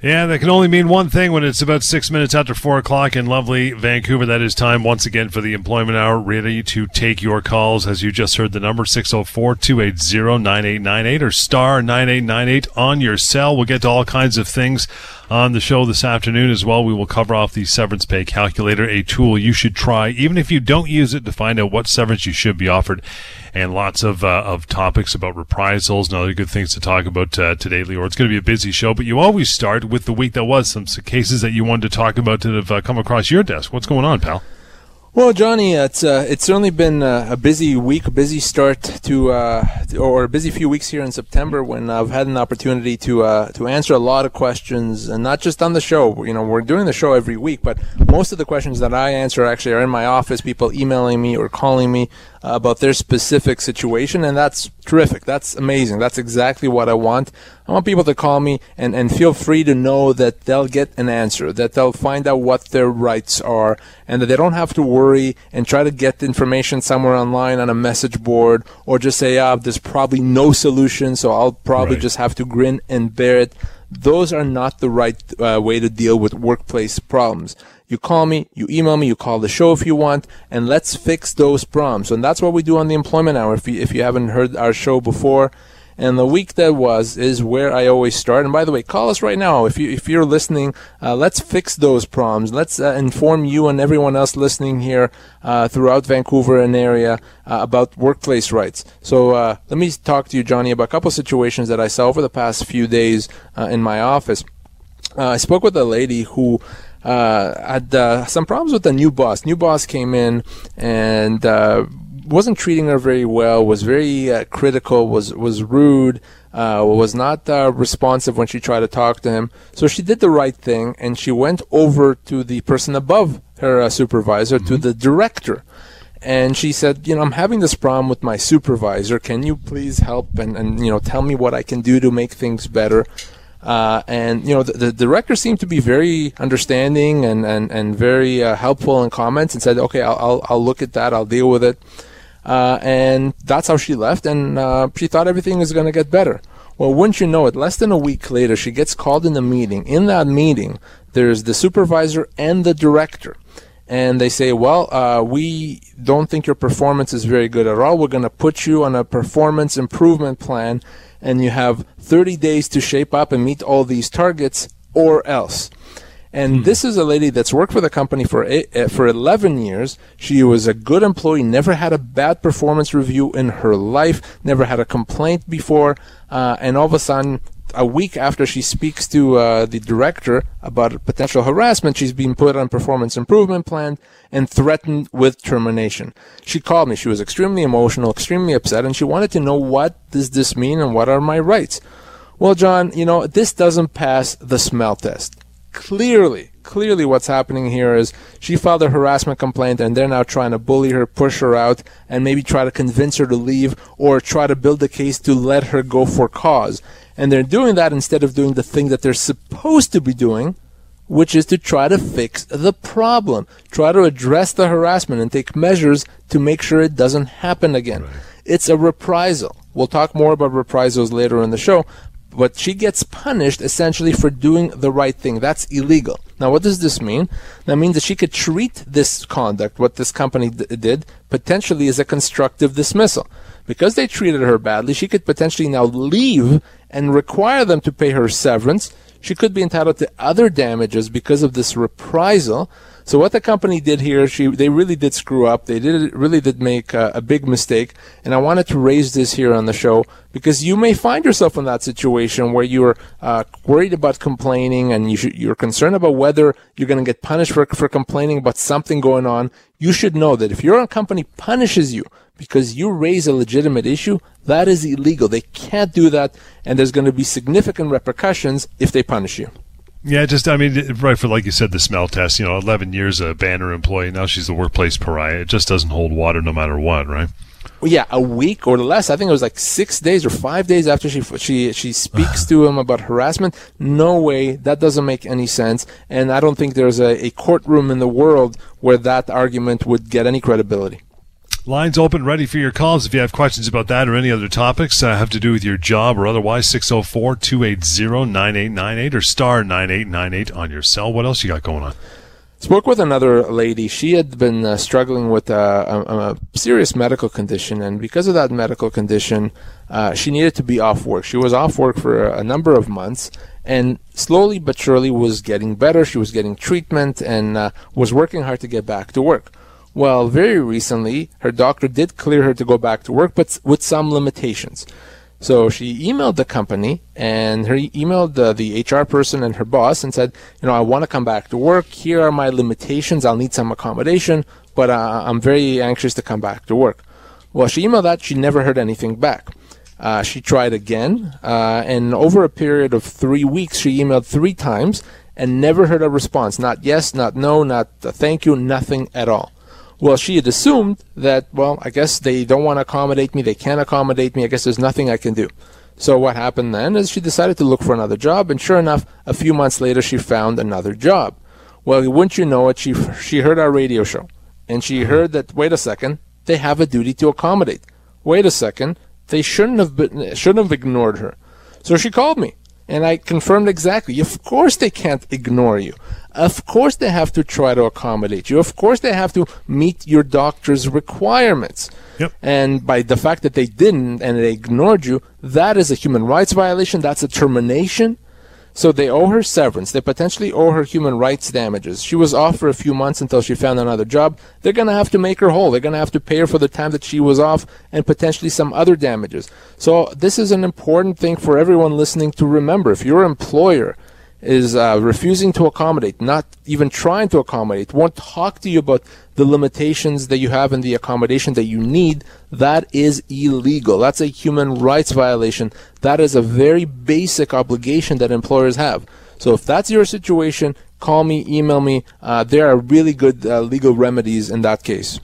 Yeah, that can only mean one thing when it's about six minutes after four o'clock in lovely Vancouver. That is time once again for the employment hour. Ready to take your calls as you just heard the number 604 280 9898 or star 9898 on your cell. We'll get to all kinds of things on the show this afternoon as well. We will cover off the severance pay calculator, a tool you should try, even if you don't use it, to find out what severance you should be offered and lots of uh, of topics about reprisals and other good things to talk about uh, today, Lior. It's going to be a busy show, but you always start with the week that was. Some cases that you wanted to talk about that have uh, come across your desk. What's going on, pal? Well, Johnny, it's uh, it's certainly been uh, a busy week, a busy start to, uh, or a busy few weeks here in September when I've had an opportunity to uh, to answer a lot of questions, and not just on the show. You know, we're doing the show every week, but most of the questions that I answer actually are in my office. People emailing me or calling me about their specific situation, and that's terrific. That's amazing. That's exactly what I want. I want people to call me and, and feel free to know that they'll get an answer, that they'll find out what their rights are, and that they don't have to worry and try to get information somewhere online on a message board or just say, ah, there's probably no solution, so I'll probably right. just have to grin and bear it. Those are not the right uh, way to deal with workplace problems. You call me, you email me, you call the show if you want, and let's fix those problems. And that's what we do on the employment hour. If you, if you haven't heard our show before, and the week that was is where I always start. And by the way, call us right now if you if you're listening. Uh, let's fix those problems. Let's uh, inform you and everyone else listening here uh, throughout Vancouver and area uh, about workplace rights. So uh, let me talk to you, Johnny, about a couple situations that I saw over the past few days uh, in my office. I spoke with a lady who had some problems with the new boss. New boss came in and wasn't treating her very well. Was very uh, critical. Was was rude. Uh, was not uh, responsive when she tried to talk to him. So she did the right thing and she went over to the person above her supervisor, mm-hmm. to the director. And she said, you know, I'm having this problem with my supervisor. Can you please help and, and you know tell me what I can do to make things better? Uh, and you know the, the, director seemed to be very understanding and and, and very uh, helpful in comments and said okay I'll, I'll, I'll look at that I'll deal with it uh, and that's how she left and uh, she thought everything was going to get better well wouldn't you know it less than a week later she gets called in a meeting in that meeting there's the supervisor and the director and they say, well, uh, we don't think your performance is very good at all. We're going to put you on a performance improvement plan and you have 30 days to shape up and meet all these targets or else. And hmm. this is a lady that's worked for the company for eight, uh, for 11 years. She was a good employee, never had a bad performance review in her life, never had a complaint before, uh, and all of a sudden a week after she speaks to uh, the director about potential harassment, she's being put on performance improvement plan and threatened with termination. She called me. She was extremely emotional, extremely upset, and she wanted to know what does this mean and what are my rights. Well, John, you know, this doesn't pass the smell test. Clearly, clearly what's happening here is she filed a harassment complaint and they're now trying to bully her, push her out, and maybe try to convince her to leave or try to build a case to let her go for cause. And they're doing that instead of doing the thing that they're supposed to be doing, which is to try to fix the problem, try to address the harassment and take measures to make sure it doesn't happen again. Right. It's a reprisal. We'll talk more about reprisals later in the show, but she gets punished essentially for doing the right thing. That's illegal. Now, what does this mean? That means that she could treat this conduct, what this company d- did, potentially as a constructive dismissal. Because they treated her badly, she could potentially now leave and require them to pay her severance. She could be entitled to other damages because of this reprisal. So what the company did here, she they really did screw up. They did really did make a, a big mistake, and I wanted to raise this here on the show because you may find yourself in that situation where you're uh, worried about complaining and you should, you're concerned about whether you're going to get punished for for complaining about something going on. You should know that if your company punishes you because you raise a legitimate issue, that is illegal. They can't do that, and there's going to be significant repercussions if they punish you. Yeah, just I mean, right for like you said, the smell test. You know, eleven years a banner employee. Now she's the workplace pariah. It just doesn't hold water no matter what, right? Well, yeah, a week or less. I think it was like six days or five days after she she she speaks to him about harassment. No way, that doesn't make any sense. And I don't think there's a, a courtroom in the world where that argument would get any credibility. Lines open, ready for your calls. If you have questions about that or any other topics uh, have to do with your job or otherwise, 604 280 9898 or star 9898 on your cell. What else you got going on? Spoke with another lady. She had been uh, struggling with uh, a, a, serious medical condition, and because of that medical condition, uh, she needed to be off work. She was off work for a, a number of months, and slowly but surely was getting better. She was getting treatment and uh, was working hard to get back to work. Well, very recently, her doctor did clear her to go back to work, but with some limitations. So she emailed the company and her emailed the, the HR person and her boss and said, you know, I want to come back to work. Here are my limitations. I'll need some accommodation, but uh, I'm very anxious to come back to work. Well, she emailed that. She never heard anything back. Uh, she tried again, uh, and over a period of three weeks, she emailed three times and never heard a response. Not yes, not no, not thank you, nothing at all. Well, she had assumed that, well, I guess they don't want to accommodate me, they can't accommodate me, I guess there's nothing I can do. So what happened then is she decided to look for another job, and sure enough, a few months later, she found another job. Well, wouldn't you know it, she, she heard our radio show, and she mm-hmm. heard that, wait a second, they have a duty to accommodate. Wait a second, they shouldn't have been, shouldn't have ignored her. So she called me, and I confirmed exactly. Of course, they can't ignore you. Of course, they have to try to accommodate you. Of course, they have to meet your doctor's requirements. Yep. And by the fact that they didn't and they ignored you, that is a human rights violation. That's a termination. So they owe her severance. They potentially owe her human rights damages. She was off for a few months until she found another job. They're going to have to make her whole. They're going to have to pay her for the time that she was off and potentially some other damages. So this is an important thing for everyone listening to remember. If your employer is uh, refusing to accommodate, not even trying to accommodate, won't talk to you about the limitations that you have and the accommodation that you need, that is illegal. That's a human rights violation. That is a very basic obligation that employers have. So if that's your situation, call me, email me. Uh, there are really good uh, legal remedies in that case.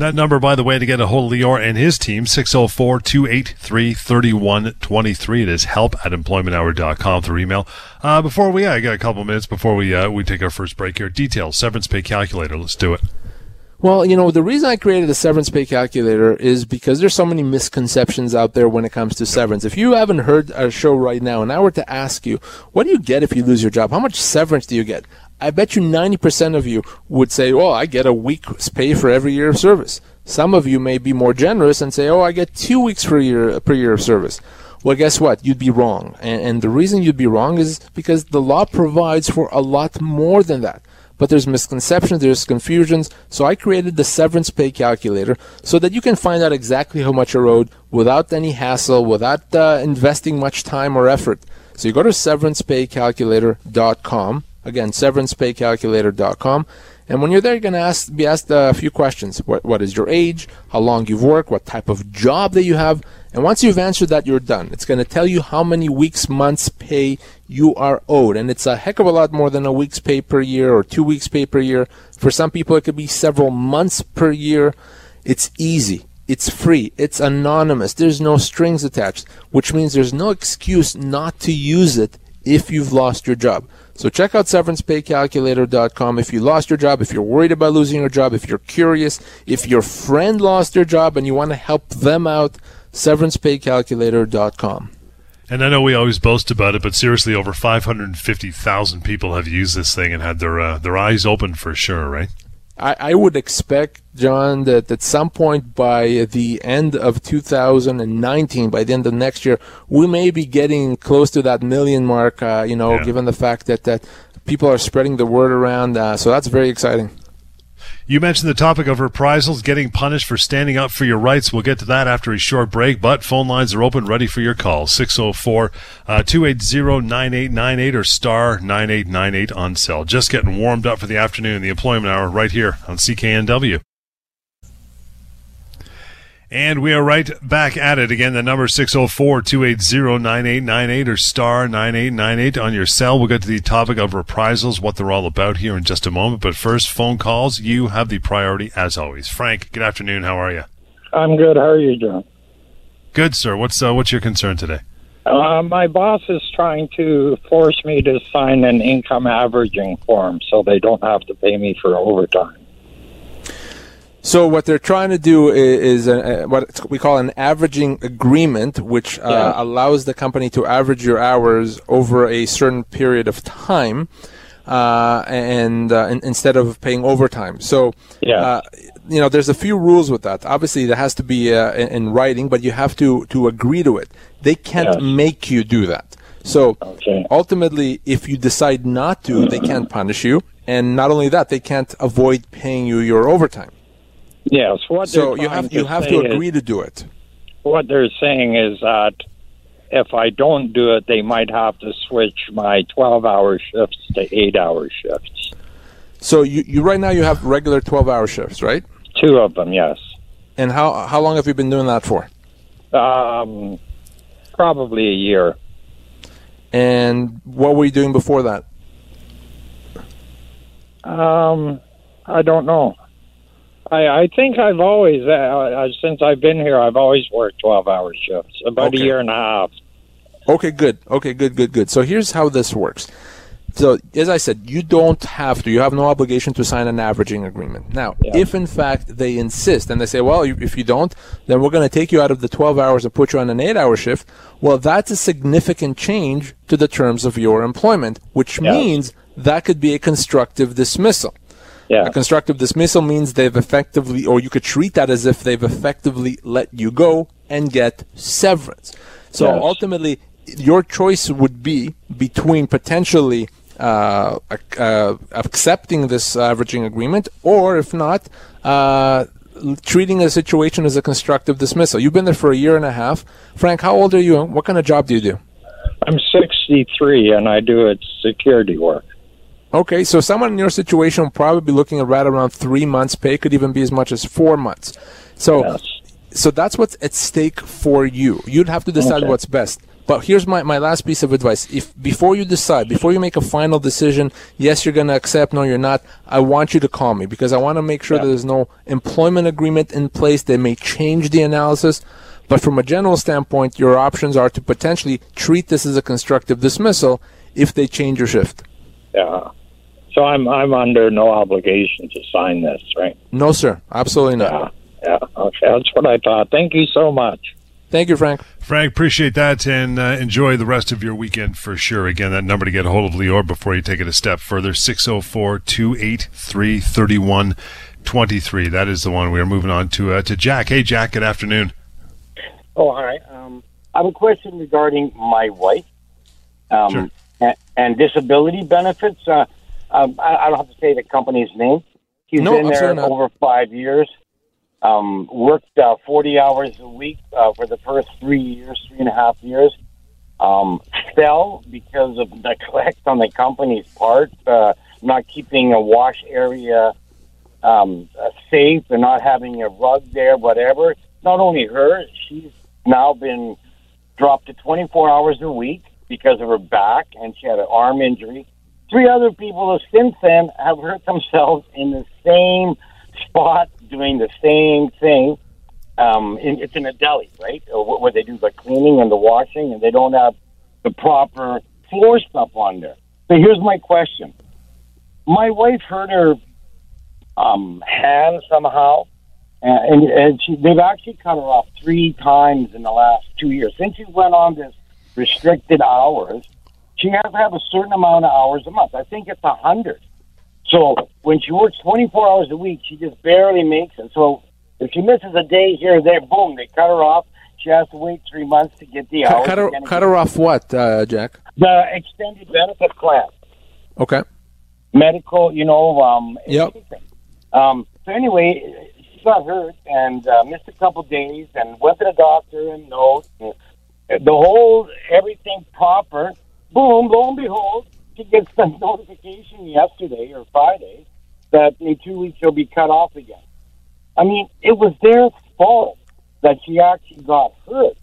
That number, by the way, to get a hold of Lior and his team, 604 283 3123. It is help at employmenthour.com through email. Uh, before we, I got a couple minutes before we uh, we take our first break here. Details, severance pay calculator. Let's do it. Well, you know, the reason I created the severance pay calculator is because there's so many misconceptions out there when it comes to severance. If you haven't heard our show right now and I were to ask you, what do you get if you lose your job? How much severance do you get? I bet you 90% of you would say, oh, I get a week's pay for every year of service. Some of you may be more generous and say, oh, I get two weeks per year, per year of service. Well, guess what? You'd be wrong. And, and the reason you'd be wrong is because the law provides for a lot more than that but there's misconceptions, there's confusions. So I created the severance pay calculator so that you can find out exactly how much you're owed without any hassle, without uh, investing much time or effort. So you go to severancepaycalculator.com Again, severancepaycalculator.com. And when you're there, you're going to ask, be asked a few questions. What, what is your age? How long you've worked? What type of job that you have? And once you've answered that, you're done. It's going to tell you how many weeks, months pay you are owed. And it's a heck of a lot more than a week's pay per year or two weeks pay per year. For some people, it could be several months per year. It's easy. It's free. It's anonymous. There's no strings attached, which means there's no excuse not to use it if you've lost your job. So check out severancepaycalculator.com if you lost your job, if you're worried about losing your job, if you're curious, if your friend lost their job and you want to help them out, severancepaycalculator.com. And I know we always boast about it, but seriously, over 550,000 people have used this thing and had their uh, their eyes open for sure, right? I, I would expect, John, that at some point by the end of 2019, by the end of next year, we may be getting close to that million mark. Uh, you know, yeah. given the fact that that people are spreading the word around, uh, so that's very exciting. You mentioned the topic of reprisals, getting punished for standing up for your rights. We'll get to that after a short break, but phone lines are open, ready for your call. 604 280 9898 or star 9898 on cell. Just getting warmed up for the afternoon, the employment hour, right here on CKNW. And we are right back at it again. The number 604-280-9898 or star 9898 on your cell. We'll get to the topic of reprisals, what they're all about here in just a moment. But first, phone calls. You have the priority as always. Frank, good afternoon. How are you? I'm good. How are you, John? Good, sir. What's uh, what's your concern today? Uh, my boss is trying to force me to sign an income averaging form so they don't have to pay me for overtime. So what they're trying to do is, is a, what we call an averaging agreement, which uh, Yeah. allows the company to average your hours over a certain period of time, uh, and uh, in, instead of paying overtime. So, Yeah. uh, you know, there's a few rules with that. Obviously, that has to be uh, in, in writing, but you have to to agree to it. They can't Yes. make you do that. So Okay. ultimately, if you decide not to, they can't punish you, and not only that, they can't avoid paying you your overtime. Yes. What So you have you have to is- agree to do it. what they're saying is that if I don't do it, they might have to switch my 12 hour shifts to 8 hour shifts. So you, you right now you have regular twelve hour shifts, right? Two of them, yes. And how how long have you been doing that for? Um, probably a year. And what were you doing before that? Um, I don't know. I, I think I've always, uh, uh, since I've been here, I've always worked 12 hour shifts, about Okay. a year and a half. Okay, good. Okay, good, good, good. So here's how this works. So as I said, you don't have to. You have no obligation to sign an averaging agreement. Now, Yeah. if in fact they insist and they say, well, if you don't, then we're going to take you out of the 12 hours and put you on an 8-hour shift. Well, that's a significant change to the terms of your employment, which Yeah. means that could be a constructive dismissal. Yeah. A constructive dismissal means they've effectively, or you could treat that as if they've effectively let you go and get severance. So Yes. ultimately, your choice would be between potentially uh, uh, accepting this averaging agreement, or if not, uh, treating the situation as a constructive dismissal. You've been there for a year and a half. Frank, how old are you? What kind of job do you do? I'm 63 and I do it security work. Okay, so someone in your situation will probably be looking at right around three months' pay, could even be as much as four months. So, Yes. so that's what's at stake for you. You'd have to decide Okay. what's best. But here's my, my last piece of advice. If before you decide, before you make a final decision, yes, you're going to accept, no, you're not, I want you to call me because I want to make sure Yeah. that there's no employment agreement in place that may change the analysis. But from a general standpoint, your options are to potentially treat this as a constructive dismissal if they change your shift. Yeah. So I'm I'm under no obligation to sign this, right? No, sir. Absolutely not. Yeah. Yeah. Okay. That's what I thought. Thank you so much. Thank you, Frank. Frank, appreciate that and uh, enjoy the rest of your weekend for sure. Again, that number to get a hold of Lior before you take it a step further 604 283 3123. That is the one we are moving on to uh, to Jack. Hey, Jack, good afternoon. Oh, hi. Um, I have a question regarding my wife um, Sure. and, and disability benefits. Uh, um, I, I don't have to say the company's name. She's No, been there absolutely not. over five years. Um, worked uh, 40 hours a week uh, for the first three years, three and a half years. Um, fell because of neglect on the company's part, uh, not keeping a wash area um, uh, safe and not having a rug there, whatever. Not only her, she's now been dropped to 24 hours a week because of her back, and she had an arm injury. Three other people since then have hurt themselves in the same spot doing the same thing. Um, in, it's in a deli, right? Where they do the cleaning and the washing, and they don't have the proper floor stuff on there. So here's my question: My wife hurt her um, hand somehow, and, and she, they've actually cut her off three times in the last two years. Since she went on this restricted hours, she has to have a certain amount of hours a month. I think it's a hundred. So when she works 24 hours a week, she just barely makes it. So if she misses a day here or there, boom, they cut her off. She has to wait three months to get the Cut, hours. cut, her, cut her off what, uh, Jack? The extended benefit plan, Okay. medical, you know, um, Yep. Um, so anyway, she got hurt and uh, missed a couple days and went to the doctor and note and the whole everything proper. Boom, lo and behold, she gets the notification yesterday or Friday that in two weeks she'll be cut off again. I mean, it was their fault that she actually got hurt.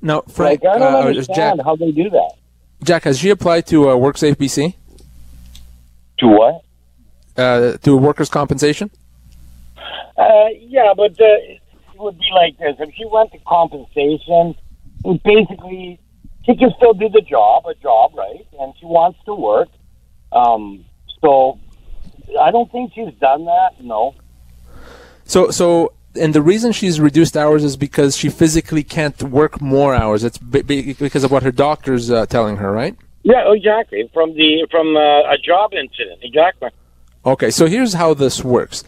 No, Frank, like I don't uh, understand Jack, how they do that. Jack, has she applied to uh, WorkSafe BC? To what? Uh, to workers' compensation? Uh, yeah, but uh, it would be like this: if she went to compensation, it basically she can still do the job, a job, right? And she wants to work. Um, so I don't think she's done that. No. So so and the reason she's reduced hours is because she physically can't work more hours. It's b- b- because of what her doctor's uh, telling her, right? Yeah, exactly. From the from uh, a job incident, exactly. Okay, so here's how this works.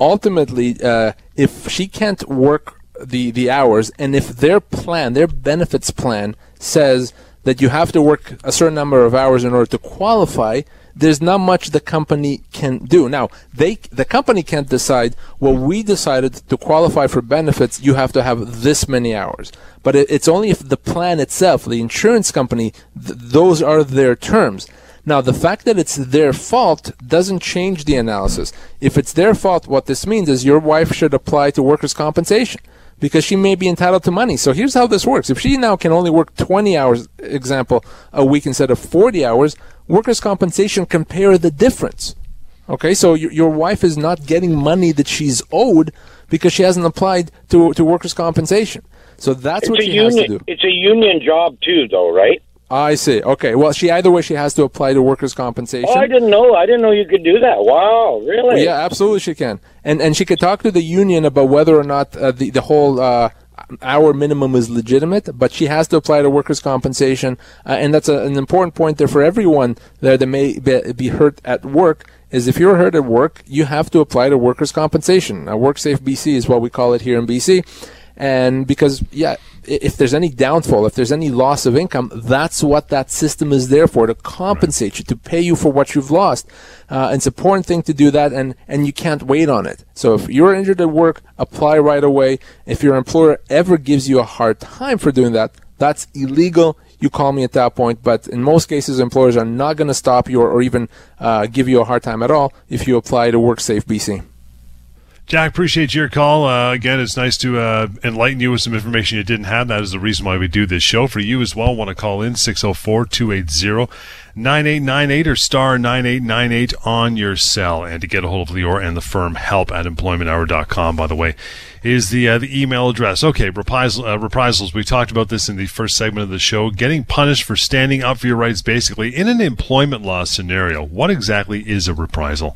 Ultimately, uh, if she can't work the the hours, and if their plan, their benefits plan, says that you have to work a certain number of hours in order to qualify, there's not much the company can do. Now, they the company can't decide, well, we decided to qualify for benefits, you have to have this many hours. But it, it's only if the plan itself, the insurance company, th- those are their terms. Now, the fact that it's their fault doesn't change the analysis. If it's their fault, what this means is your wife should apply to workers' compensation because she may be entitled to money. So here's how this works. If she now can only work 20 hours, example, a week instead of 40 hours, workers' compensation compare the difference. Okay, so your, your wife is not getting money that she's owed because she hasn't applied to, to workers' compensation. So that's It's what she has to union. do. It's a union job too, though, right? I see. Okay. Well, she either way she has to apply to workers' compensation. Oh, I didn't know. I didn't know you could do that. Wow, really? Yeah, absolutely, she can, and and she could talk to the union about whether or not uh, the the whole uh, hour minimum is legitimate. But she has to apply to workers' compensation, uh, and that's a, an important point there for everyone there that may be, be hurt at work. Is if you're hurt at work, you have to apply to workers' compensation. Uh, WorkSafe BC is what we call it here in BC. And because, yeah, if there's any downfall, if there's any loss of income, that's what that system is there for, to compensate you, to pay you for what you've lost. Uh, it's an important thing to do that, and, and you can't wait on it. So if you're injured at work, apply right away. If your employer ever gives you a hard time for doing that, that's illegal. You call me at that point, but in most cases, employers are not going to stop you or, or even uh, give you a hard time at all if you apply to WorkSafe BC. Jack, appreciate your call. Uh, again, it's nice to uh, enlighten you with some information you didn't have. That is the reason why we do this show. For you as well, want to call in 604-280-9898 or star 9898 on your cell. And to get a hold of Lior and the firm, help at employmenthour.com, by the way, is the uh, the email address. Okay, reprisal, uh, reprisals. We talked about this in the first segment of the show. Getting punished for standing up for your rights, basically, in an employment law scenario. What exactly is a reprisal?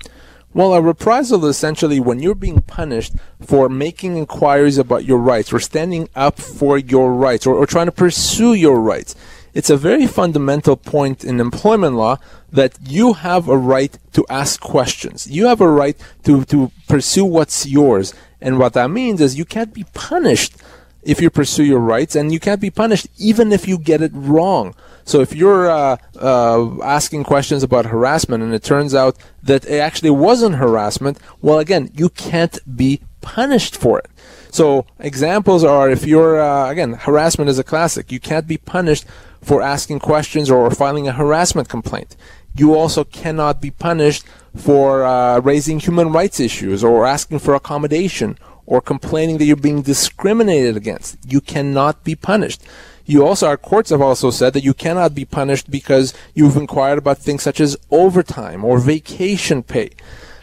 Well, a reprisal is essentially when you're being punished for making inquiries about your rights or standing up for your rights or, or trying to pursue your rights. It's a very fundamental point in employment law that you have a right to ask questions. You have a right to, to pursue what's yours. And what that means is you can't be punished if you pursue your rights, and you can't be punished even if you get it wrong. So if you're uh, uh, asking questions about harassment and it turns out that it actually wasn't harassment, well, again, you can't be punished for it. So examples are if you're uh, again harassment is a classic. You can't be punished for asking questions or filing a harassment complaint. You also cannot be punished for uh, raising human rights issues or asking for accommodation or complaining that you're being discriminated against. You cannot be punished. You also, our courts have also said that you cannot be punished because you've inquired about things such as overtime or vacation pay.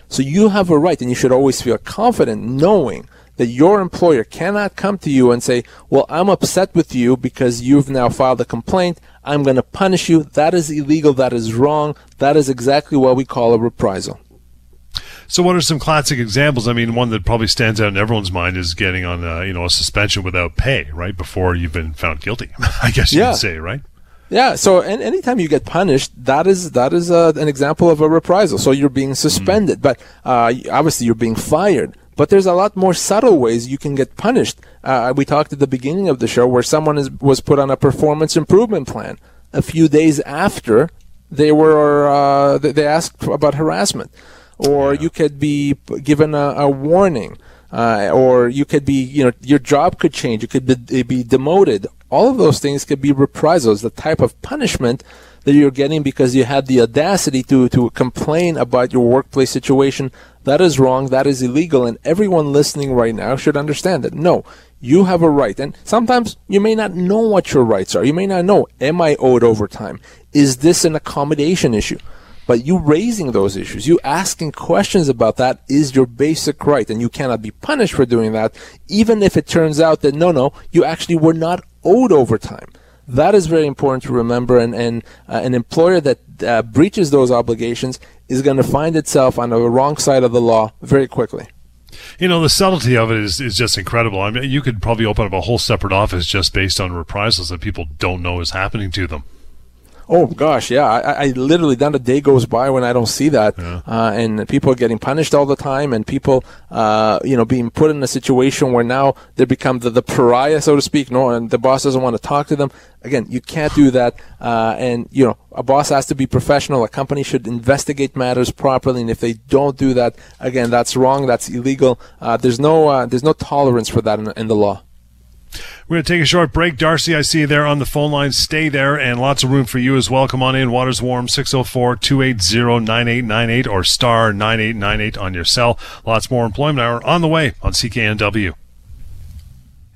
So you have a right, and you should always feel confident knowing that your employer cannot come to you and say, Well, I'm upset with you because you've now filed a complaint. I'm going to punish you. That is illegal. That is wrong. That is exactly what we call a reprisal. So, what are some classic examples? I mean, one that probably stands out in everyone's mind is getting on, uh, you know, a suspension without pay, right before you've been found guilty. I guess you Yeah. could say, right? Yeah. So, and anytime you get punished, that is that is uh, an example of a reprisal. So you're being suspended, but uh, obviously you're being fired. But there's a lot more subtle ways you can get punished. Uh, we talked at the beginning of the show where someone is, was put on a performance improvement plan a few days after they were uh, they asked about harassment, or you could be given a, a warning, uh, or you could be you know your job could change, you could be, be demoted. All of those things could be reprisals, the type of punishment that you're getting because you had the audacity to to complain about your workplace situation. That is wrong. That is illegal, and everyone listening right now should understand that. No, you have a right, and sometimes you may not know what your rights are. You may not know, am I owed overtime? Is this an accommodation issue? But you raising those issues, you asking questions about that is your basic right, and you cannot be punished for doing that, even if it turns out that no, no, you actually were not owed overtime. That is very important to remember, and, and uh, an employer that uh, breaches those obligations is going to find itself on the wrong side of the law very quickly. You know, the subtlety of it is, is just incredible. I mean, you could probably open up a whole separate office just based on reprisals that people don't know is happening to them. Oh gosh, yeah. I, I literally not a day goes by when I don't see that, Yeah. uh, and people are getting punished all the time, and people, uh, you know, being put in a situation where now they become the, the pariah, so to speak. No, and the boss doesn't want to talk to them. Again, you can't do that, uh, and you know, a boss has to be professional. A company should investigate matters properly, and if they don't do that, again, that's wrong. That's illegal. Uh, there's no, uh, there's no tolerance for that in, in the law. We're going to take a short break. Darcy, I see you there on the phone line. Stay there, and lots of room for you as well. Come on in. Water's warm, 604 280 9898 or star 9898 on your cell. Lots more employment hour on the way on CKNW.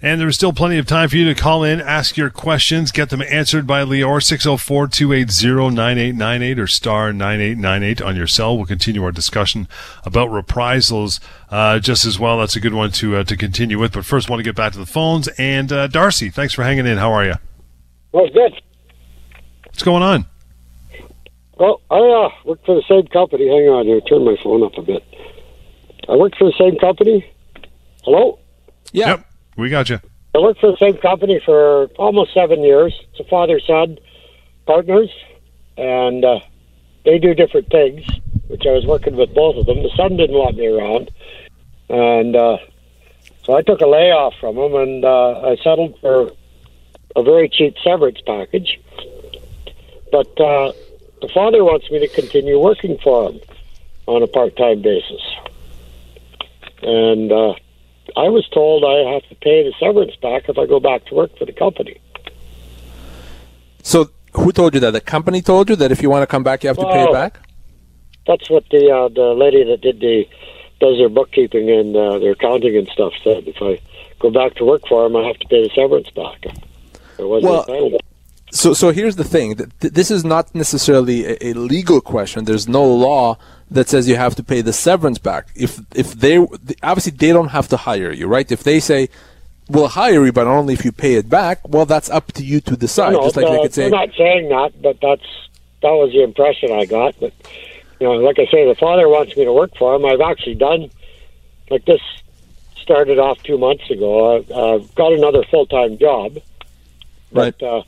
And there's still plenty of time for you to call in, ask your questions, get them answered by Lior, 604 280 9898 or star 9898 on your cell. We'll continue our discussion about reprisals uh, just as well. That's a good one to uh, to continue with. But first, want to get back to the phones. And uh, Darcy, thanks for hanging in. How are you? Well, good. What's going on? Well, I uh, work for the same company. Hang on here. Turn my phone up a bit. I work for the same company. Hello? Yeah. Yep, we got you. I worked for the same company for almost seven years. It's a father son partners, and uh, they do different things, which I was working with both of them. The son didn't want me around, and uh, so I took a layoff from him, and uh, I settled for a very cheap severance package. But uh, the father wants me to continue working for him on a part time basis. And uh, I was told I have to pay the severance back if I go back to work for the company. So, who told you that? The company told you that if you want to come back, you have to pay it back. That's what the uh, the lady that did the does their bookkeeping and uh, their accounting and stuff said. If I go back to work for them, I have to pay the severance back. It wasn't Well. So, so here's the thing. Th- th- This is not necessarily a legal question. There's no law that says you have to pay the severance back. If if they obviously they don't have to hire you, right? If they say we'll hire you, but only if you pay it back, well, that's up to you to decide. no, Just like uh, they could say, they're not saying that, but that's that was the impression I got. But you know, like I say, the father wants me to work for him. I've actually done like this. Started off two months ago. I've uh, got another full time job, right? but uh,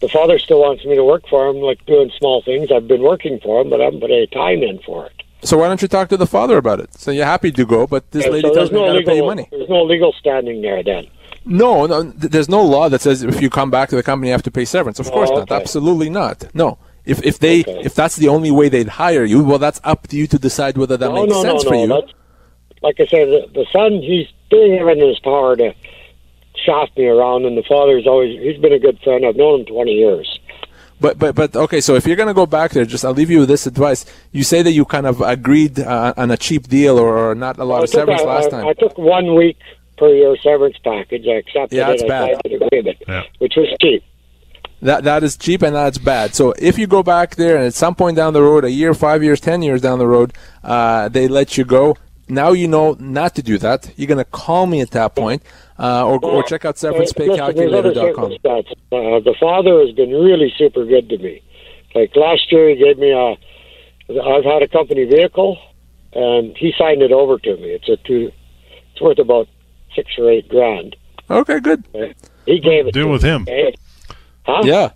the father still wants me to work for him, like doing small things. I've been working for him, but I haven't put any time in for it. So why don't you talk to the father about it? So you're happy to go, but this And lady so tells me no got to pay you money. There's no legal standing there then. No, no, there's no law that says if you come back to the company, you have to pay severance. Of Oh, course not. Absolutely not. No. If if they Okay. if that's the only way they'd hire you, well, that's up to you to decide whether that no, makes no, sense no, for no. you. That's, like I said, the, the son, he's doing everything in his power to shaft me around, and the father's always, he's been a good friend. I've known him 20 years. But but but okay. So if you're gonna go back there, just I'll leave you with this advice. You say that you kind of agreed uh, on a cheap deal or, or not a lot I of severance a- last time. I took one week per year severance package. I accepted Yeah, it. that's I signed an agreement, Yeah. which was cheap. That that is cheap and that's bad. So if you go back there and at some point down the road, a year, five years, ten years down the road, uh, they let you go. Now you know not to do that. You're gonna call me at that point, uh, or or check out Uh, listen, there's severancepaycalculator.com. Uh, the father has been really super good to me. Like last year, he gave me a. I've had a company vehicle, and he signed it over to me. It's a two. It's worth about six or eight grand. Okay, good. He gave it. Deal to with me, him. Huh? Yeah,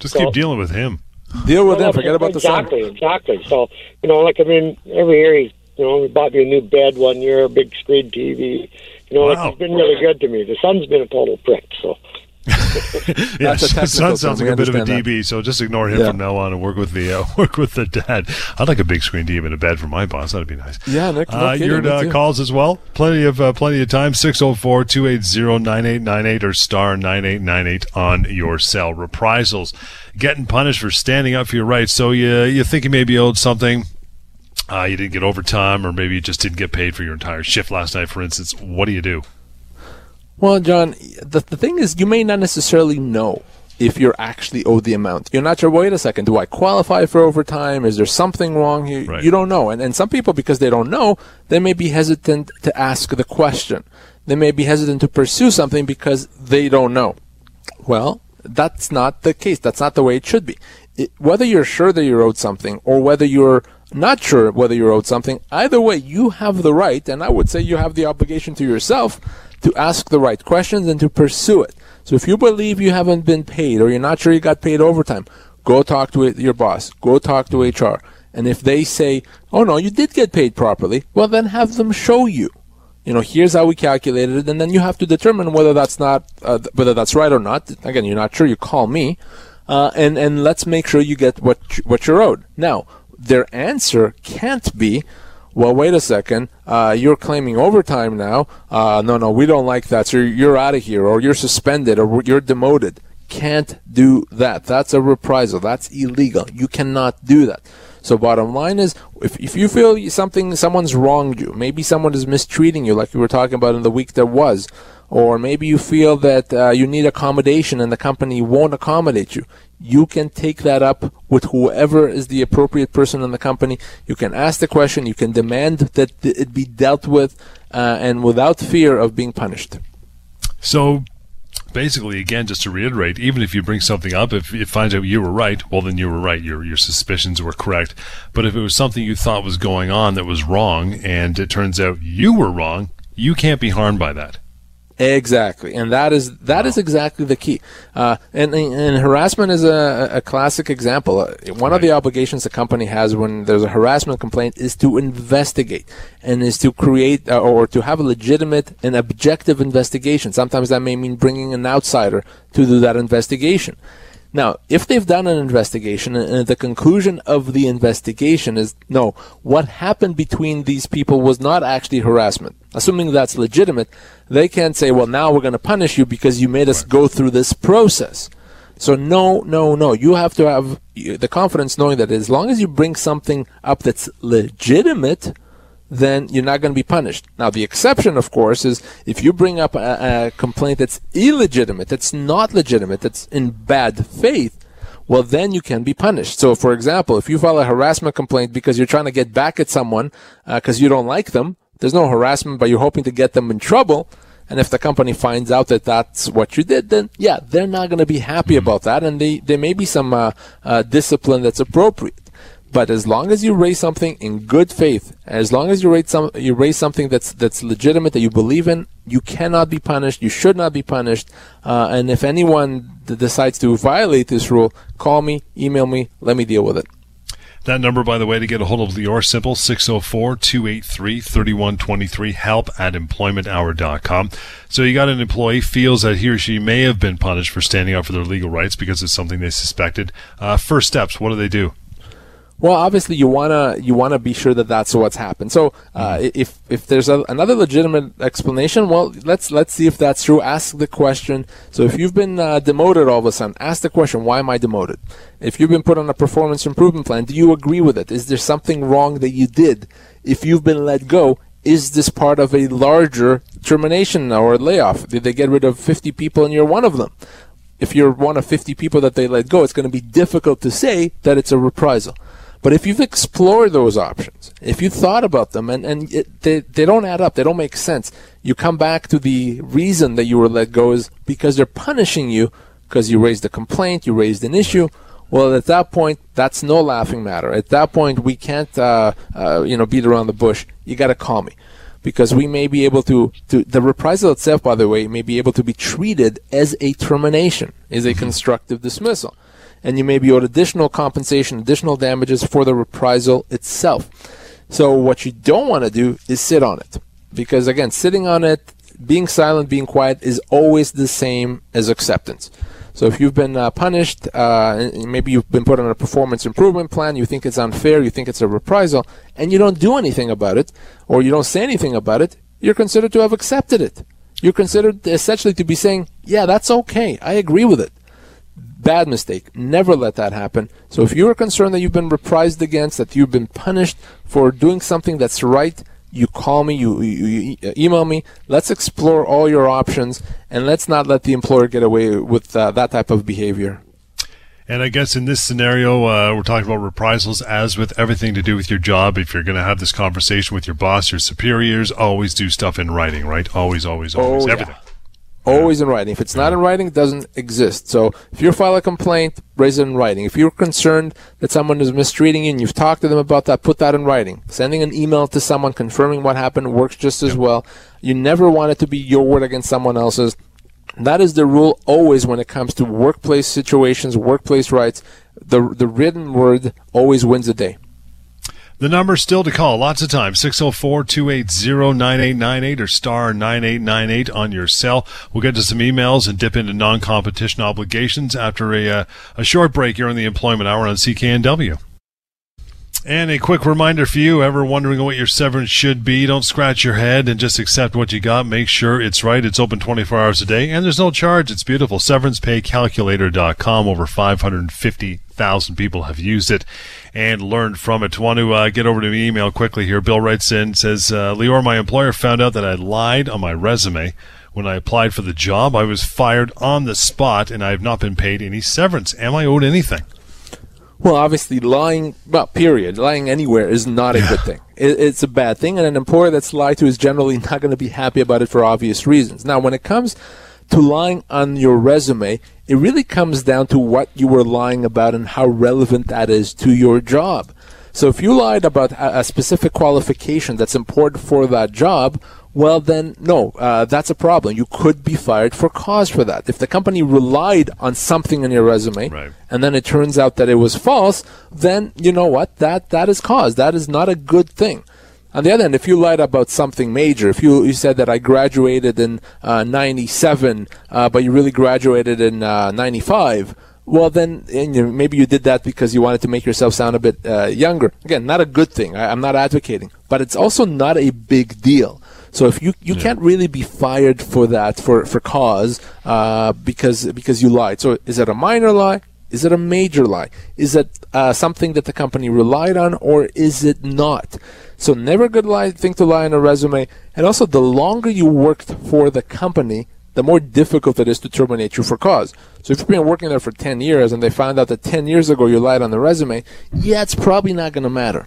Just So- keep dealing with him. deal with Well, them. Forget about the son. exactly, exactly. So you know, like I mean, every year he's you know we bought me a new bed one year, a big screen TV. You know, Wow. like he's been really good to me. The son's been a total prick. So Yeah, That's son sounds term. like We a bit of a understand that. DB, so just ignore him Yeah. from now on and work with the uh, work with the dad. I'd like a big screen TV and a bed for my boss. That'd be nice. Yeah, Nick. No Uh, kidding, your uh, calls as well. Plenty of uh, plenty of time. 604-280-9898 or star 9898 on your cell. Reprisals. Getting punished for standing up for your rights. So you you think you may be owed something. Uh, you didn't get overtime, or maybe you just didn't get paid for your entire shift last night, for instance. What do you do? Well, John, the, the thing is, you may not necessarily know if you're actually owed the amount. You're not sure, wait a second, do I qualify for overtime? Is there something wrong here? Right. You don't know. And, and some people, because they don't know, they may be hesitant to ask the question. They may be hesitant to pursue something because they don't know. Well, that's not the case. That's not the way it should be. It, whether you're sure that you're owed something or whether you're not sure whether you're owed something, either way, you have the right, and I would say you have the obligation to yourself to ask the right questions and to pursue it. So if you believe you haven't been paid or you're not sure you got paid overtime, go talk to your boss, go talk to HR. And if they say, oh no, you did get paid properly, well then have them show you. You know, here's how we calculated it, and then you have to determine whether that's not, uh, whether that's right or not. Again, you're not sure, you call me, uh, and and let's make sure you get what what you're owed. Now, their answer can't be, well, wait a second, uh, you're claiming overtime now. Uh, no, no, we don't like that. So you're, you're out of here, or you're suspended, or you're demoted. Can't do that. That's a reprisal. That's illegal. You cannot do that. So bottom line is, if, if you feel something, someone's wronged you, maybe someone is mistreating you, like we were talking about in the week that was, or maybe you feel that uh, you need accommodation and the company won't accommodate you, you can take that up with whoever is the appropriate person in the company. You can ask the question, you can demand that it be dealt with, uh, and without fear of being punished. So basically, again, just to reiterate, even if you bring something up, if it finds out you were right, well, then you were right. Your your suspicions were correct. But if it was something you thought was going on that was wrong, and it turns out you were wrong, you can't be harmed by that. Exactly, and that is that is exactly the key. Uh, and, and harassment is a, a classic example. Uh, one right. of the obligations a company has when there's a harassment complaint is to investigate and is to create uh, or to have a legitimate and objective investigation. Sometimes that may mean bringing an outsider to do that investigation. Now, if they've done an investigation and the conclusion of the investigation is no, what happened between these people was not actually harassment, assuming that's legitimate, they can't say, well, now we're going to punish you because you made us go through this process. So no, no, no. You have to have the confidence knowing that as long as you bring something up that's legitimate, then you're not going to be punished. Now, the exception, of course, is if you bring up a, a complaint that's illegitimate, that's not legitimate, that's in bad faith, well, then you can be punished. So, for example, if you file a harassment complaint because you're trying to get back at someone because uh, you don't like them, there's no harassment, but you're hoping to get them in trouble. And if the company finds out that that's what you did, then yeah, they're not going to be happy about that, and they, there may be some uh, uh, discipline that's appropriate. But as long as you raise something in good faith, as long as you raise some, you raise something that's that's legitimate that you believe in, you cannot be punished. You should not be punished. Uh, and if anyone d- decides to violate this rule, call me, email me, let me deal with it. That number, by the way, to get a hold of Lior, simple 604 283 3123, help at employmenthour.com. So you got an employee feels that he or she may have been punished for standing up for their legal rights because it's something they suspected. Uh, first steps, what do they do? Well, obviously, you wanna you wanna be sure that that's what's happened. So, uh, mm-hmm. if if there's a, another legitimate explanation, well, let's let's see if that's true. Ask the question. So, if you've been uh, demoted all of a sudden, ask the question: Why am I demoted? If you've been put on a performance improvement plan, do you agree with it? Is there something wrong that you did? If you've been let go, is this part of a larger termination or layoff? Did they get rid of 50 people and you're one of them? If you're one of 50 people that they let go, it's going to be difficult to say that it's a reprisal. But if you've explored those options, if you thought about them and, and it, they, they don't add up, they don't make sense, you come back to the reason that you were let go is because they're punishing you because you raised a complaint, you raised an issue. Well, at that point, that's no laughing matter. At that point, we can't, uh, uh, you know, beat around the bush. You got to call me because we may be able to, to, the reprisal itself, by the way, may be able to be treated as a termination, is a mm-hmm. constructive dismissal and you may be owed additional compensation, additional damages for the reprisal itself. So what you don't want to do is sit on it. Because again, sitting on it, being silent, being quiet is always the same as acceptance. So if you've been uh, punished, uh, maybe you've been put on a performance improvement plan, you think it's unfair, you think it's a reprisal, and you don't do anything about it, or you don't say anything about it, you're considered to have accepted it. You're considered essentially to be saying, yeah, that's okay. I agree with it. Bad mistake. Never let that happen. So if you are concerned that you've been reprised against, that you've been punished for doing something that's right, you call me, you, you, you email me. Let's explore all your options, and let's not let the employer get away with uh, that type of behavior. And I guess in this scenario, uh, we're talking about reprisals as with everything to do with your job. If you're going to have this conversation with your boss, your superiors, always do stuff in writing, right? Always, always, always, oh, everything. Yeah. Always in writing. If it's not in writing, it doesn't exist. So if you file a complaint, raise it in writing. If you're concerned that someone is mistreating you and you've talked to them about that, put that in writing. Sending an email to someone confirming what happened works just as well. You never want it to be your word against someone else's. That is the rule always when it comes to workplace situations, workplace rights. The, the written word always wins the day. The number still to call, lots of time, 604-280-9898 or star 9898 on your cell. We'll get to some emails and dip into non-competition obligations after a, uh, a short break here in the Employment Hour on CKNW. And a quick reminder for you, ever wondering what your severance should be, don't scratch your head and just accept what you got. Make sure it's right. It's open 24 hours a day and there's no charge. It's beautiful. SeverancePayCalculator.com. Over 550,000 people have used it and learned from it. Want to uh, get over to the email quickly here. Bill writes in, says, uh, Lior, my employer found out that I lied on my resume. When I applied for the job, I was fired on the spot and I have not been paid any severance. Am I owed anything? Well, obviously, lying, well, period, lying anywhere is not a good thing. It, it's a bad thing, and an employer that's lied to is generally not going to be happy about it for obvious reasons. Now, when it comes to lying on your resume, it really comes down to what you were lying about and how relevant that is to your job. So if you lied about a, specific qualification that's important for that job, well then no, uh, that's a problem. You could be fired for cause for that. If the company relied on something in your resume, Right. and then it turns out that it was false, then you know what? That that is cause. That is not a good thing. On the other hand, if you lied about something major, if you, you said that I graduated in uh, 97, uh, but you really graduated in uh, 95, well then and you, maybe you did that because you wanted to make yourself sound a bit uh, younger. Again, not a good thing. I, I'm not advocating, but it's also not a big deal. So if you you can't really be fired for that for for cause uh, because because you lied. So is it a minor lie? Is it a major lie? Is it uh, something that the company relied on, or is it not? So never a good lie thing to lie on a resume. And also, the longer you worked for the company, the more difficult it is to terminate you for cause. So if you've been working there for 10 years and they found out that 10 years ago you lied on the resume, yeah, it's probably not going to matter.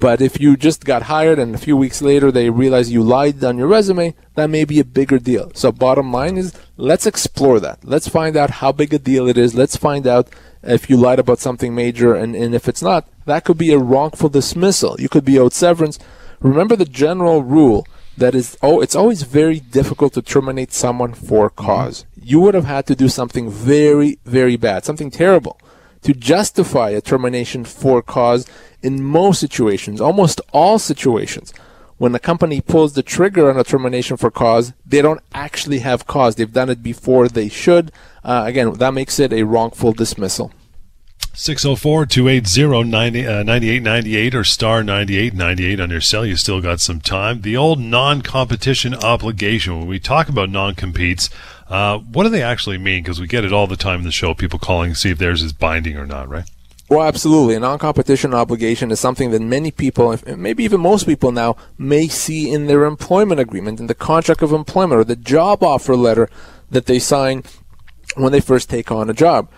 But if you just got hired and a few weeks later they realize you lied on your resume, that may be a bigger deal. So bottom line is let's explore that. Let's find out how big a deal it is. Let's find out if you lied about something major and, and if it's not, that could be a wrongful dismissal. You could be owed severance. Remember the general rule that is oh it's always very difficult to terminate someone for cause. You would have had to do something very, very bad, something terrible to justify a termination for cause in most situations, almost all situations. When a company pulls the trigger on a termination for cause, they don't actually have cause. They've done it before they should. Uh, again, that makes it a wrongful dismissal. 604-280-9898 or star 9898 on your cell. You still got some time. The old non-competition obligation. When we talk about non-competes, uh, what do they actually mean? Because we get it all the time in the show. People calling to see if theirs is binding or not, right? Well, absolutely. A non-competition obligation is something that many people, maybe even most people now, may see in their employment agreement, in the contract of employment, or the job offer letter that they sign when they first take on a job.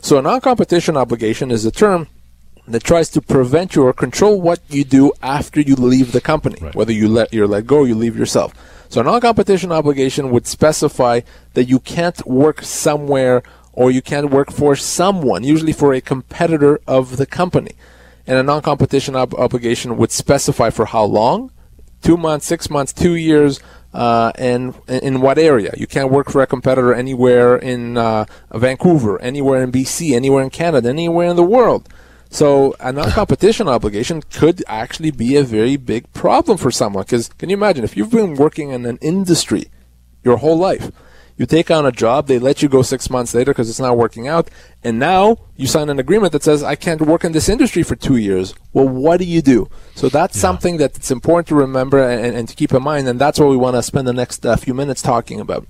So a non-competition obligation is a term that tries to prevent you or control what you do after you leave the company, Right. whether you let you're let go, or you leave yourself. So a non-competition obligation would specify that you can't work somewhere or you can't work for someone, usually for a competitor of the company. And a non-competition ob- obligation would specify for how long, two months, six months, two years, uh, and in in what area. You can't work for a competitor anywhere in uh, Vancouver, anywhere in BC, anywhere in Canada, anywhere in the world. So a non-competition obligation could actually be a very big problem for someone. Because can you imagine if you've been working in an industry your whole life? You take on a job, they let you go six months later because it's not working out, and now you sign an agreement that says I can't work in this industry for two years. Well, what do you do? So that's something that it's important to remember and, and to keep in mind, and that's what we want to spend the next uh, few minutes talking about.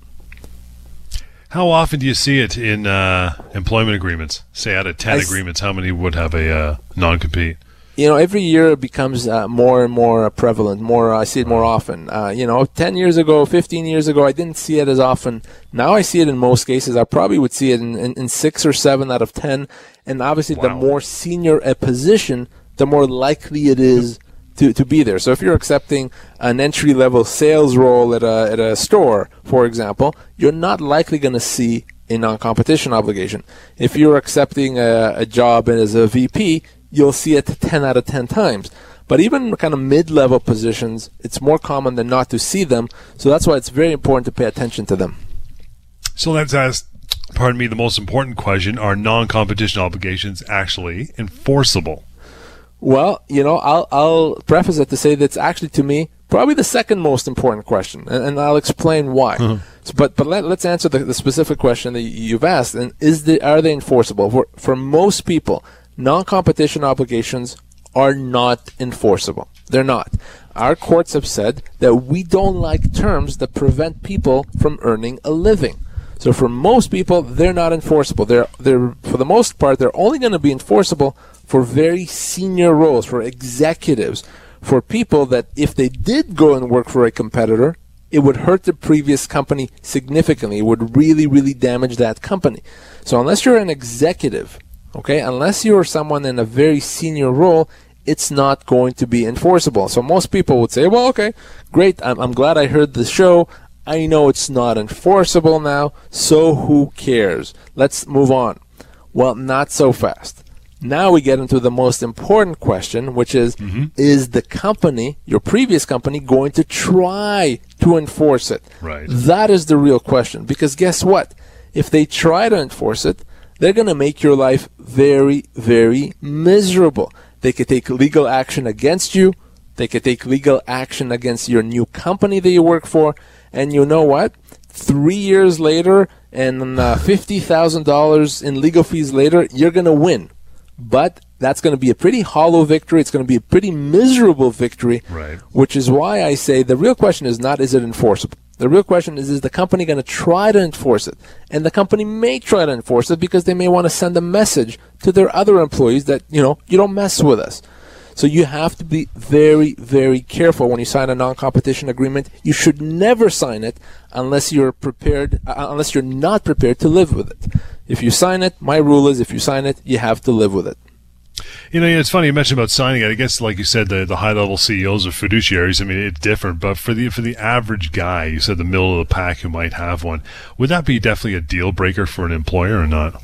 How often do you see it in uh, employment agreements? Say out of 10 I agreements, how many would have a uh, non-compete? You know, every year it becomes uh, more and more uh, prevalent. More, I see it more often. Uh, you know, ten years ago, fifteen years ago, I didn't see it as often. Now I see it in most cases. I probably would see it in, in, in six or seven out of ten. And obviously, the more senior a position, the more likely it is to, to be there. So if you're accepting an entry level sales role at a, at a store, for example, you're not likely going to see a non competition obligation. If you're accepting a, a job as a VP, you'll see it 10 out of 10 times. But even kind of mid level positions, it's more common than not to see them. So that's why it's very important to pay attention to them. So let's ask, pardon me, the most important question are non competition obligations actually enforceable? Well, you know, I'll, I'll preface it to say that's actually to me probably the second most important question, and, and I'll explain why. Mm-hmm. So, but but let, us answer the, the specific question that you've asked, and is the are they enforceable for for most people? Non-competition obligations are not enforceable. They're not. Our courts have said that we don't like terms that prevent people from earning a living. So for most people, they're not enforceable. They're they're for the most part, they're only going to be enforceable for very senior roles, for executives, for people that if they did go and work for a competitor, it would hurt the previous company significantly. It would really, really damage that company. So unless you're an executive, okay, unless you're someone in a very senior role, it's not going to be enforceable. So most people would say, well, okay, great. I'm, I'm glad I heard the show. I know it's not enforceable now. So who cares? Let's move on. Well, not so fast. Now we get into the most important question, which is Mm-hmm. is the company, your previous company, going to try to enforce it? Right. That is the real question. Because guess what? If they try to enforce it, they're going to make your life very, very miserable. They could take legal action against you. They could take legal action against your new company that you work for. And you know what? Three years later and uh, $50,000 in legal fees later, you're going to win. But that's going to be a pretty hollow victory. It's going to be a pretty miserable victory. Right. Which is why I say the real question is not is it enforceable? The real question is is the company going to try to enforce it? And the company may try to enforce it because they may want to send a message to their other employees that, you know, you don't mess with us. So you have to be very, very careful when you sign a non-competition agreement. You should never sign it unless you're prepared, uh, unless you're not prepared to live with it. If you sign it, my rule is if you sign it, you have to live with it. You know, it's funny you mentioned about signing it. I guess, like you said, the, the high level CEOs of fiduciaries. I mean, it's different. But for the for the average guy, you said the middle of the pack who might have one, would that be definitely a deal breaker for an employer or not?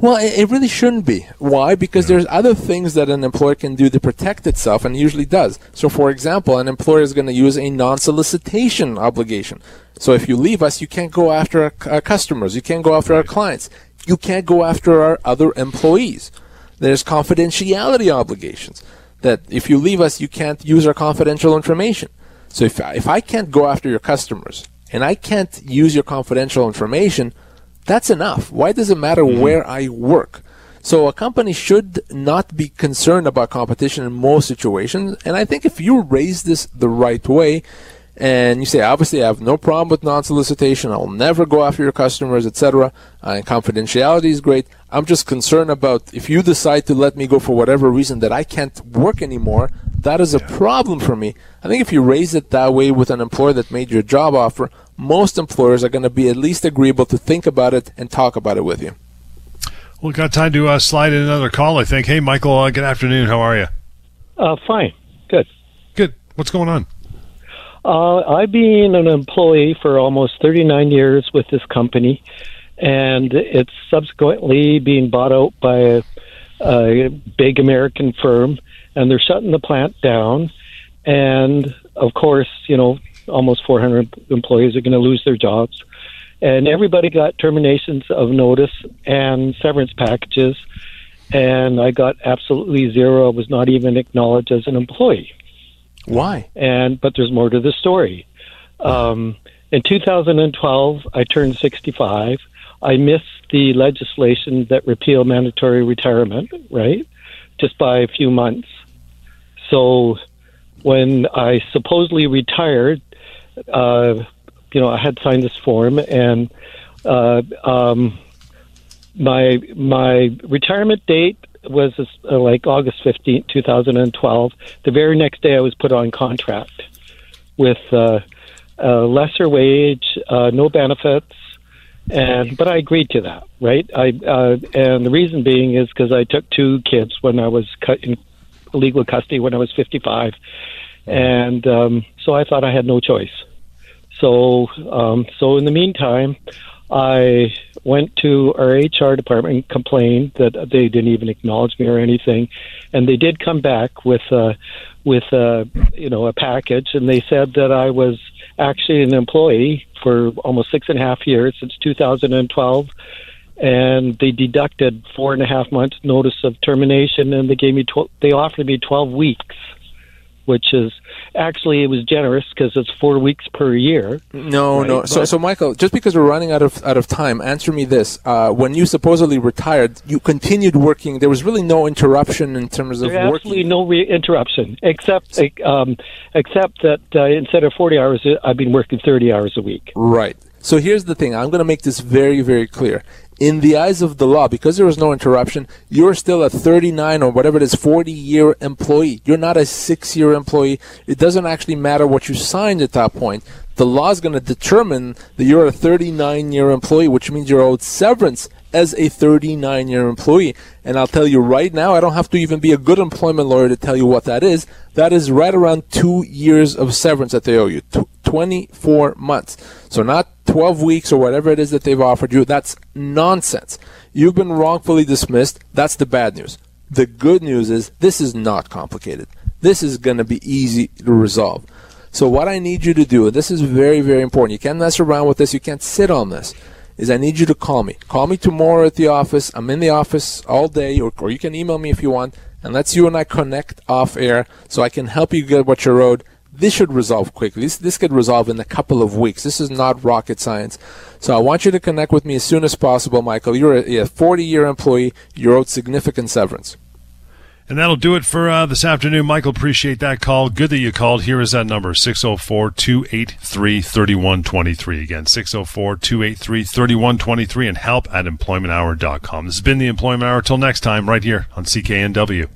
Well, it, it really shouldn't be. Why? Because there's other things that an employer can do to protect itself, and usually does. So, for example, an employer is going to use a non-solicitation obligation. So, if you leave us, you can't go after our, our customers, you can't go after our clients, you can't go after our other employees. There's confidentiality obligations that if you leave us, you can't use our confidential information. So, if if I can't go after your customers and I can't use your confidential information, that's enough. Why does it matter mm-hmm. where I work? So a company should not be concerned about competition in most situations. And I think if you raise this the right way, and you say, obviously, I have no problem with non-solicitation. I'll never go after your customers, etc. Uh, and confidentiality is great. I'm just concerned about if you decide to let me go for whatever reason that I can't work anymore. That is a problem for me. I think if you raise it that way with an employer that made your job offer, most employers are going to be at least agreeable to think about it and talk about it with you. Well, got time to uh, slide in another call, I think. Hey, Michael, uh, good afternoon. How are you? Uh, fine. Good. Good. What's going on? Uh, I've been an employee for almost 39 years with this company, and it's subsequently being bought out by a, a big American firm, and they're shutting the plant down. And of course, you know, almost 400 employees are going to lose their jobs. And everybody got terminations of notice and severance packages, and I got absolutely zero. I was not even acknowledged as an employee Why? and but there's more to the story. Um, in 2012, I turned 65. I missed the legislation that repealed mandatory retirement, right, just by a few months. So when I supposedly retired, uh, you know, I had signed this form, and uh, um, my my retirement date was uh, like August fifteenth, 2012. The very next day, I was put on contract with uh, a lesser wage, uh, no benefits, and but I agreed to that, right? I uh, and the reason being is because I took two kids when I was cut in, legal custody when I was 55, and um, so I thought I had no choice. So, um, so in the meantime, I went to our HR department and complained that they didn't even acknowledge me or anything, and they did come back with uh, with uh, you know a package, and they said that I was actually an employee for almost six and a half years since 2012 and they deducted four and a half months notice of termination and they gave me tw- they offered me 12 weeks which is actually it was generous because it's four weeks per year. No, right? no. So, so Michael, just because we're running out of out of time, answer me this: uh, When you supposedly retired, you continued working. There was really no interruption in terms of There's working. Absolutely no re- interruption, except um, except that uh, instead of forty hours, I've been working thirty hours a week. Right. So here's the thing. I'm going to make this very, very clear in the eyes of the law, because there was no interruption, you're still a 39 or whatever it is, 40 year employee. You're not a six year employee. It doesn't actually matter what you signed at that point. The law is going to determine that you're a 39 year employee, which means you're owed severance as a 39 year employee. And I'll tell you right now, I don't have to even be a good employment lawyer to tell you what that is. That is right around two years of severance that they owe you. 24 months. So not 12 weeks or whatever it is that they've offered you. That's nonsense. You've been wrongfully dismissed. That's the bad news. The good news is this is not complicated. This is going to be easy to resolve. So what I need you to do, and this is very, very important. You can't mess around with this. You can't sit on this is I need you to call me. Call me tomorrow at the office. I'm in the office all day, or, or you can email me if you want, and let's you and I connect off air so I can help you get what you're owed. This should resolve quickly. This, this could resolve in a couple of weeks. This is not rocket science. So I want you to connect with me as soon as possible, Michael. You're a 40 year employee. You're owed significant severance. And that'll do it for uh, this afternoon. Michael, appreciate that call. Good that you called. Here is that number 604 283 3123. Again, 604 283 3123 and help at employmenthour.com. This has been the Employment Hour. Till next time, right here on CKNW.